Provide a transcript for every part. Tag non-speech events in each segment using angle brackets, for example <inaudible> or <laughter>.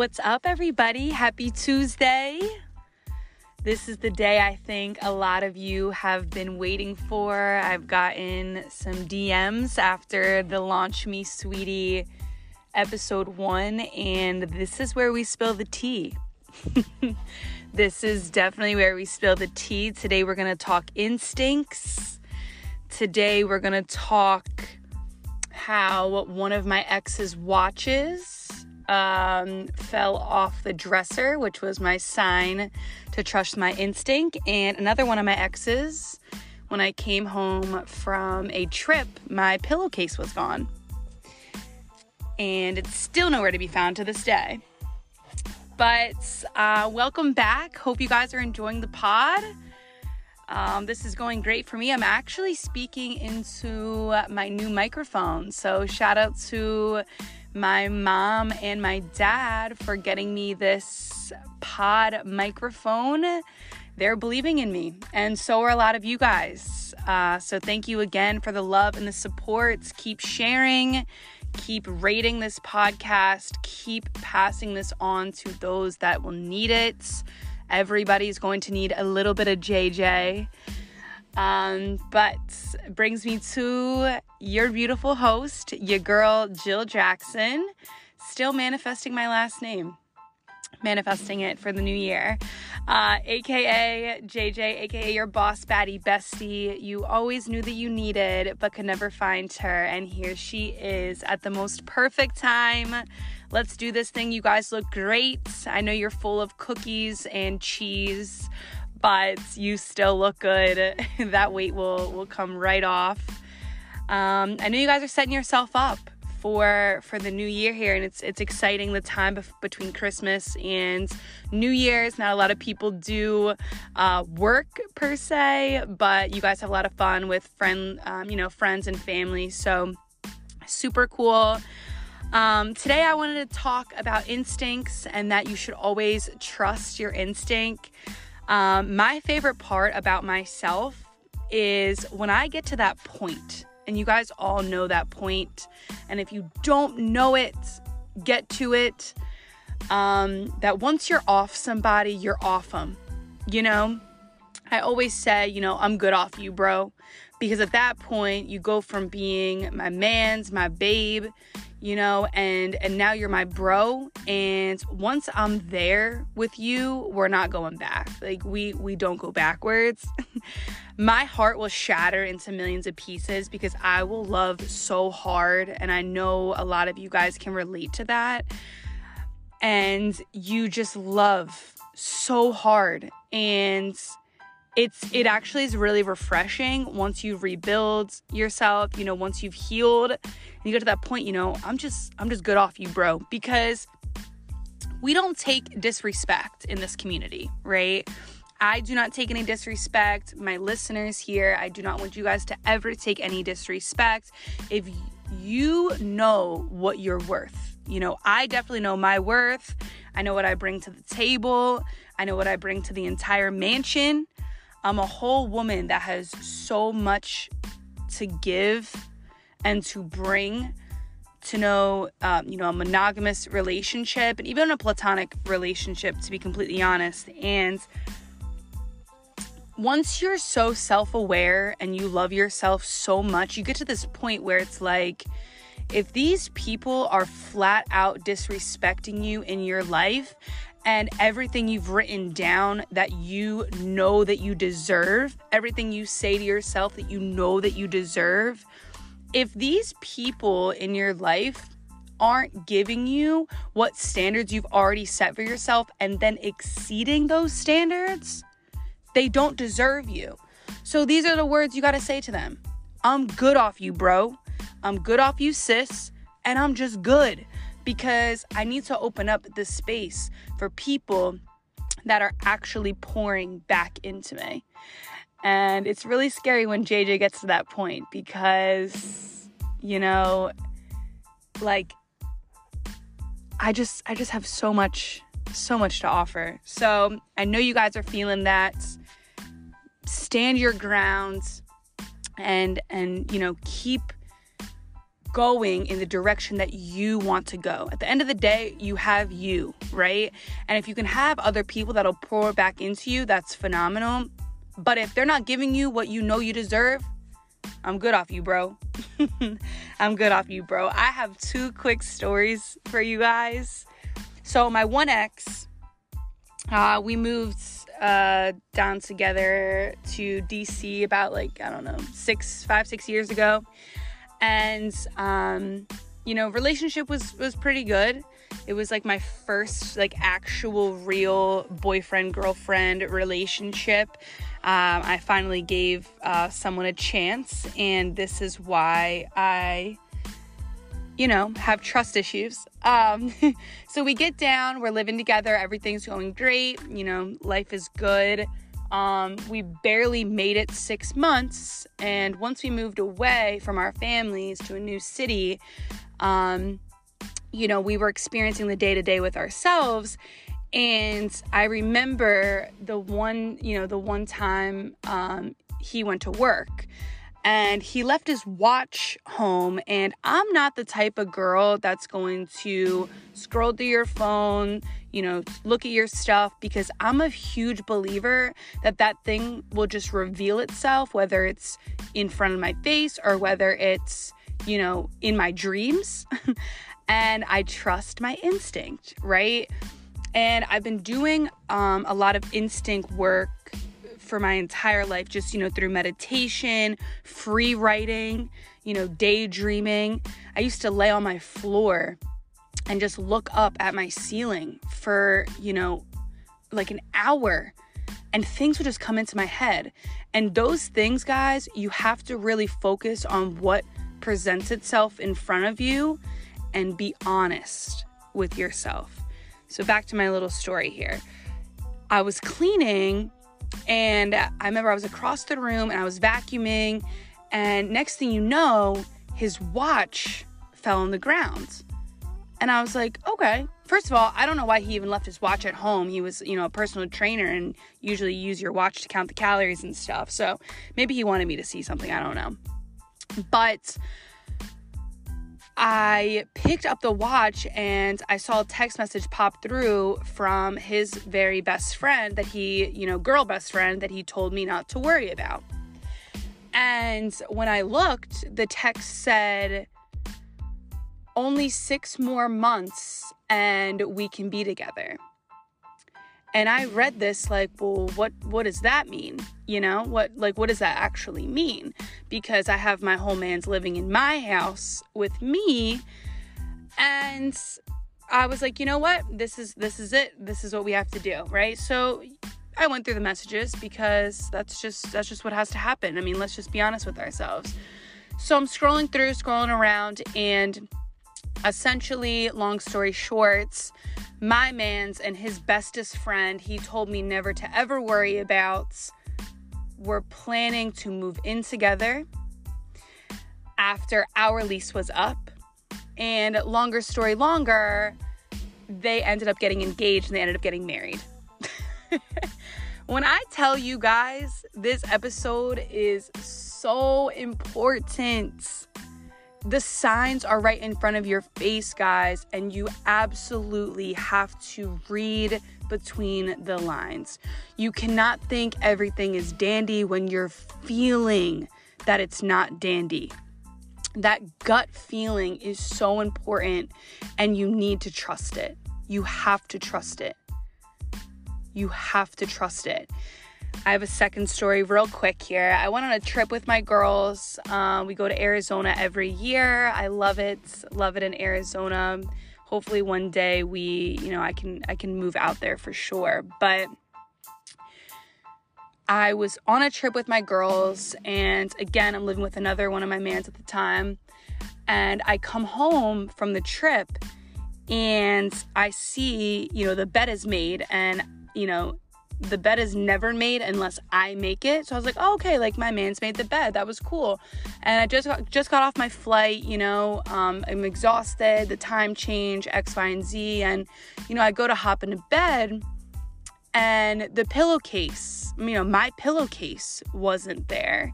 What's up, everybody? Happy Tuesday. This is the day I think a lot of you have been waiting for. I've gotten some DMs after the Launch Me Sweetie episode one, and this is where we spill the tea. <laughs> this is definitely where we spill the tea. Today, we're going to talk instincts. Today, we're going to talk how one of my ex's watches um, fell off the dresser, which was my sign to trust my instinct. And another one of my exes, when I came home from a trip, my pillowcase was gone. And it's still nowhere to be found to this day. But uh, welcome back. Hope you guys are enjoying the pod. Um, this is going great for me. I'm actually speaking into my new microphone. So, shout out to my mom and my dad for getting me this pod microphone. They're believing in me, and so are a lot of you guys. Uh, so, thank you again for the love and the support. Keep sharing, keep rating this podcast, keep passing this on to those that will need it. Everybody's going to need a little bit of JJ. Um, but brings me to your beautiful host, your girl Jill Jackson, still manifesting my last name, manifesting it for the new year. Uh, AKA JJ, AKA your boss baddie bestie. You always knew that you needed, but could never find her. And here she is at the most perfect time. Let's do this thing. You guys look great. I know you're full of cookies and cheese but you still look good. <laughs> that weight will will come right off. Um, I know you guys are setting yourself up for for the new year here, and it's it's exciting the time bef- between Christmas and New Year's. Not a lot of people do uh, work per se, but you guys have a lot of fun with friend, um, you know, friends and family. So super cool. Um, today, I wanted to talk about instincts and that you should always trust your instinct. Um, my favorite part about myself is when I get to that point, and you guys all know that point, and if you don't know it, get to it. Um, that once you're off somebody, you're off them. You know, I always say, you know, I'm good off you, bro. Because at that point, you go from being my man's, my babe, you know and and now you're my bro. And once i'm there with you we're not going back. Like we we don't go backwards. <laughs> My heart will shatter into millions of pieces because i will love so hard. And i know a lot of you guys can relate to that. And you just love so hard. And it's it actually is really refreshing once you rebuild yourself you know once you've healed and you get to that point you know i'm just i'm just good off you bro because we don't take disrespect in this community right I do not take any disrespect. My listeners here, I do not want you guys to ever take any disrespect. If you know what you're worth, you know, I definitely know my worth. I know what I bring to the table. I know what I bring to the entire mansion. I'm a whole woman that has so much to give and to bring to know, um, you know, a monogamous relationship and even a platonic relationship, to be completely honest. And once you're so self aware and you love yourself so much, you get to this point where it's like, if these people are flat out disrespecting you in your life and everything you've written down that you know that you deserve, everything you say to yourself that you know that you deserve, if these people in your life aren't giving you what standards you've already set for yourself and then exceeding those standards, they don't deserve you. So these are the words you got to say to them. I'm good off you, bro. I'm good off you, sis. And I'm just good because I need to open up the space for people that are actually pouring back into me. And it's really scary when JJ gets to that point because, you know, like I just I just have so much so much to offer. So, I know you guys are feeling that stand your grounds and and you know, keep going in the direction that you want to go. At the end of the day, you have you, right? And if you can have other people that'll pour back into you, that's phenomenal. But if they're not giving you what you know you deserve, I'm good off you, bro. <laughs> I'm good off you, bro. I have two quick stories for you guys. So, my one ex, uh, we moved uh, down together to DC about like, I don't know, six, five, six years ago. And, um, you know, relationship was, was pretty good. It was like my first, like, actual real boyfriend girlfriend relationship. Um, I finally gave uh, someone a chance, and this is why I you know, have trust issues. Um, <laughs> so we get down, we're living together, everything's going great, you know, life is good. Um, we barely made it six months, and once we moved away from our families to a new city, um, you know, we were experiencing the day to day with ourselves. And I remember the one, you know, the one time um, he went to work and he left his watch home. And I'm not the type of girl that's going to scroll through your phone, you know, look at your stuff because I'm a huge believer that that thing will just reveal itself, whether it's in front of my face or whether it's, you know, in my dreams. <laughs> and I trust my instinct, right? And I've been doing um, a lot of instinct work for my entire life, just, you know, through meditation, free writing, you know, daydreaming. I used to lay on my floor and just look up at my ceiling for, you know, like an hour and things would just come into my head. And those things, guys, you have to really focus on what presents itself in front of you and be honest with yourself. So, back to my little story here. I was cleaning and I remember I was across the room and I was vacuuming. And next thing you know, his watch fell on the ground. And I was like, okay. First of all, I don't know why he even left his watch at home. He was, you know, a personal trainer and usually use your watch to count the calories and stuff. So maybe he wanted me to see something. I don't know. But I picked up the watch and I saw a text message pop through from his very best friend that he, you know, girl best friend that he told me not to worry about. And when I looked, the text said, only six more months and we can be together. And I read this like, well, what what does that mean? You know, what like what does that actually mean? Because I have my whole man's living in my house with me and I was like, you know what? This is this is it. This is what we have to do, right? So I went through the messages because that's just that's just what has to happen. I mean, let's just be honest with ourselves. So I'm scrolling through, scrolling around and essentially, long story short, my man's and his bestest friend, he told me never to ever worry about. We're planning to move in together after our lease was up. And longer story longer, they ended up getting engaged and they ended up getting married. <laughs> when I tell you guys, this episode is so important the signs are right in front of your face, guys, and you absolutely have to read between the lines. You cannot think everything is dandy when you're feeling that it's not dandy. That gut feeling is so important, and you need to trust it. You have to trust it. You have to trust it. I have a second story real quick here. I went on a trip with my girls. Um, we go to Arizona every year. I love it. Love it in Arizona. Hopefully one day we, you know, I can I can move out there for sure. But I was on a trip with my girls and again I'm living with another one of my mans at the time. And I come home from the trip and I see, you know, the bed is made and you know, the bed is never made unless I make it. So I was like, oh, okay, like my man's made the bed. That was cool. And I just got, just got off my flight, you know, um, I'm exhausted, the time change, X, Y, and Z. And, you know, I go to hop into bed and the pillowcase, you know, my pillowcase wasn't there.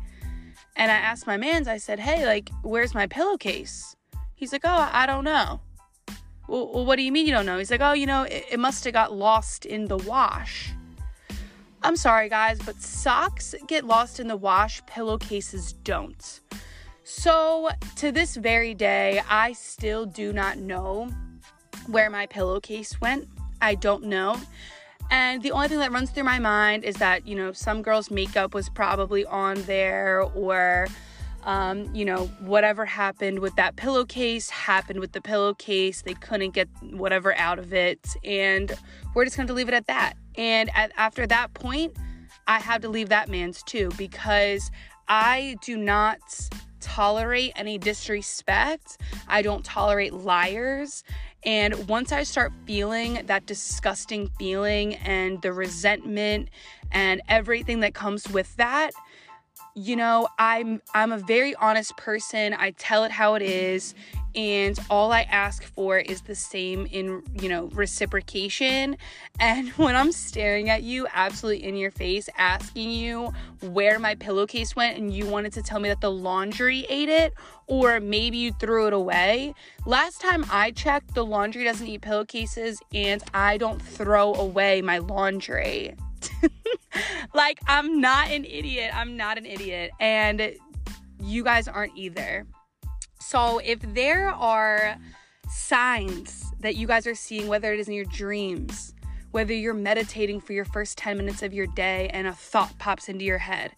And I asked my man's, I said, hey, like, where's my pillowcase? He's like, Oh, I don't know. Well, what do you mean you don't know? He's like, Oh, you know, it, it must have got lost in the wash. I'm sorry, guys, but socks get lost in the wash, pillowcases don't. So, to this very day, I still do not know where my pillowcase went. I don't know. And the only thing that runs through my mind is that, you know, some girl's makeup was probably on there, or, um, you know, whatever happened with that pillowcase happened with the pillowcase. They couldn't get whatever out of it. And we're just going to leave it at that. And at, after that point, I have to leave that man's too because I do not tolerate any disrespect. I don't tolerate liars. And once I start feeling that disgusting feeling and the resentment and everything that comes with that, you know, I'm I'm a very honest person. I tell it how it is and all I ask for is the same in, you know, reciprocation. And <laughs> when I'm staring at you absolutely in your face asking you where my pillowcase went and you wanted to tell me that the laundry ate it or maybe you threw it away. Last time I checked, the laundry doesn't eat pillowcases and I don't throw away my laundry. <laughs> like I'm not an idiot. I'm not an idiot and you guys aren't either. So if there are signs that you guys are seeing, whether it is in your dreams, whether you're meditating for your first 10 minutes of your day and a thought pops into your head,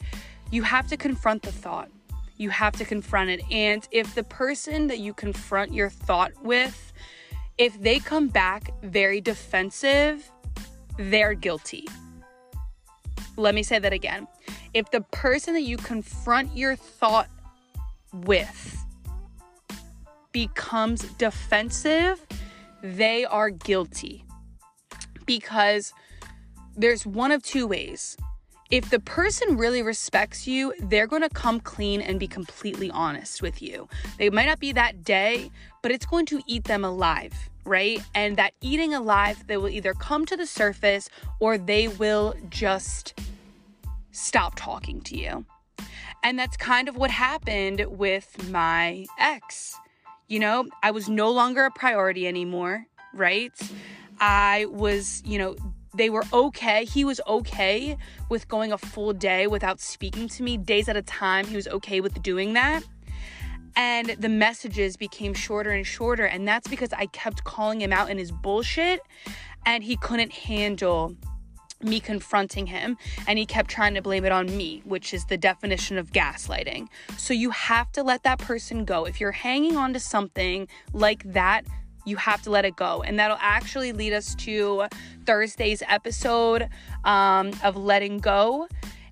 you have to confront the thought. You have to confront it. And if the person that you confront your thought with, if they come back very defensive, they're guilty. Let me say that again. If the person that you confront your thought with becomes defensive, they are guilty. Because there's one of two ways. If the person really respects you, they're going to come clean and be completely honest with you. They might not be that day, but it's going to eat them alive, right? And that eating alive, they will either come to the surface or they will just stop talking to you. And that's kind of what happened with my ex. You know, I was no longer a priority anymore, right? I was, you know, they were okay. He was okay with going a full day without speaking to me, days at a time. He was okay with doing that. And the messages became shorter and shorter. And that's because I kept calling him out in his bullshit and he couldn't handle me confronting him and he kept trying to blame it on me, which is the definition of gaslighting. So you have to let that person go. If you're hanging on to something like that, you have to let it go. And that'll actually lead us to Thursday's episode um, of letting go.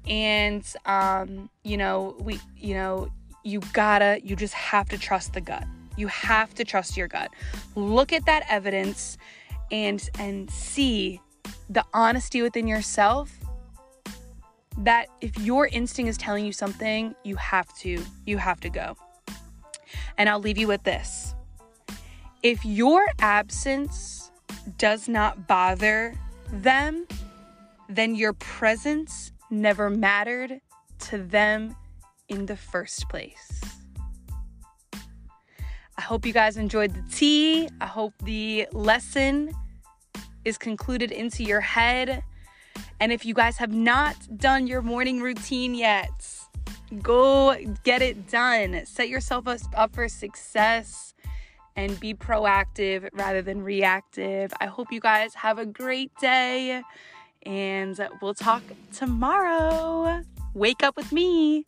And, um, you know, we, you know, you gotta, you just have to trust the gut. You have to trust your gut. Look at that evidence and and see the honesty within yourself that if your instinct is telling you something, you have to, you have to go. And I'll leave you with this. If your absence does not bother them, then your presence never mattered to them in the first place. I hope you guys enjoyed the tea. I hope the lesson is concluded into your head. And if you guys have not done your morning routine yet, go get it done. Set yourself up for success and be proactive rather than reactive. I hope you guys have a great day and we'll talk tomorrow. Wake up with me.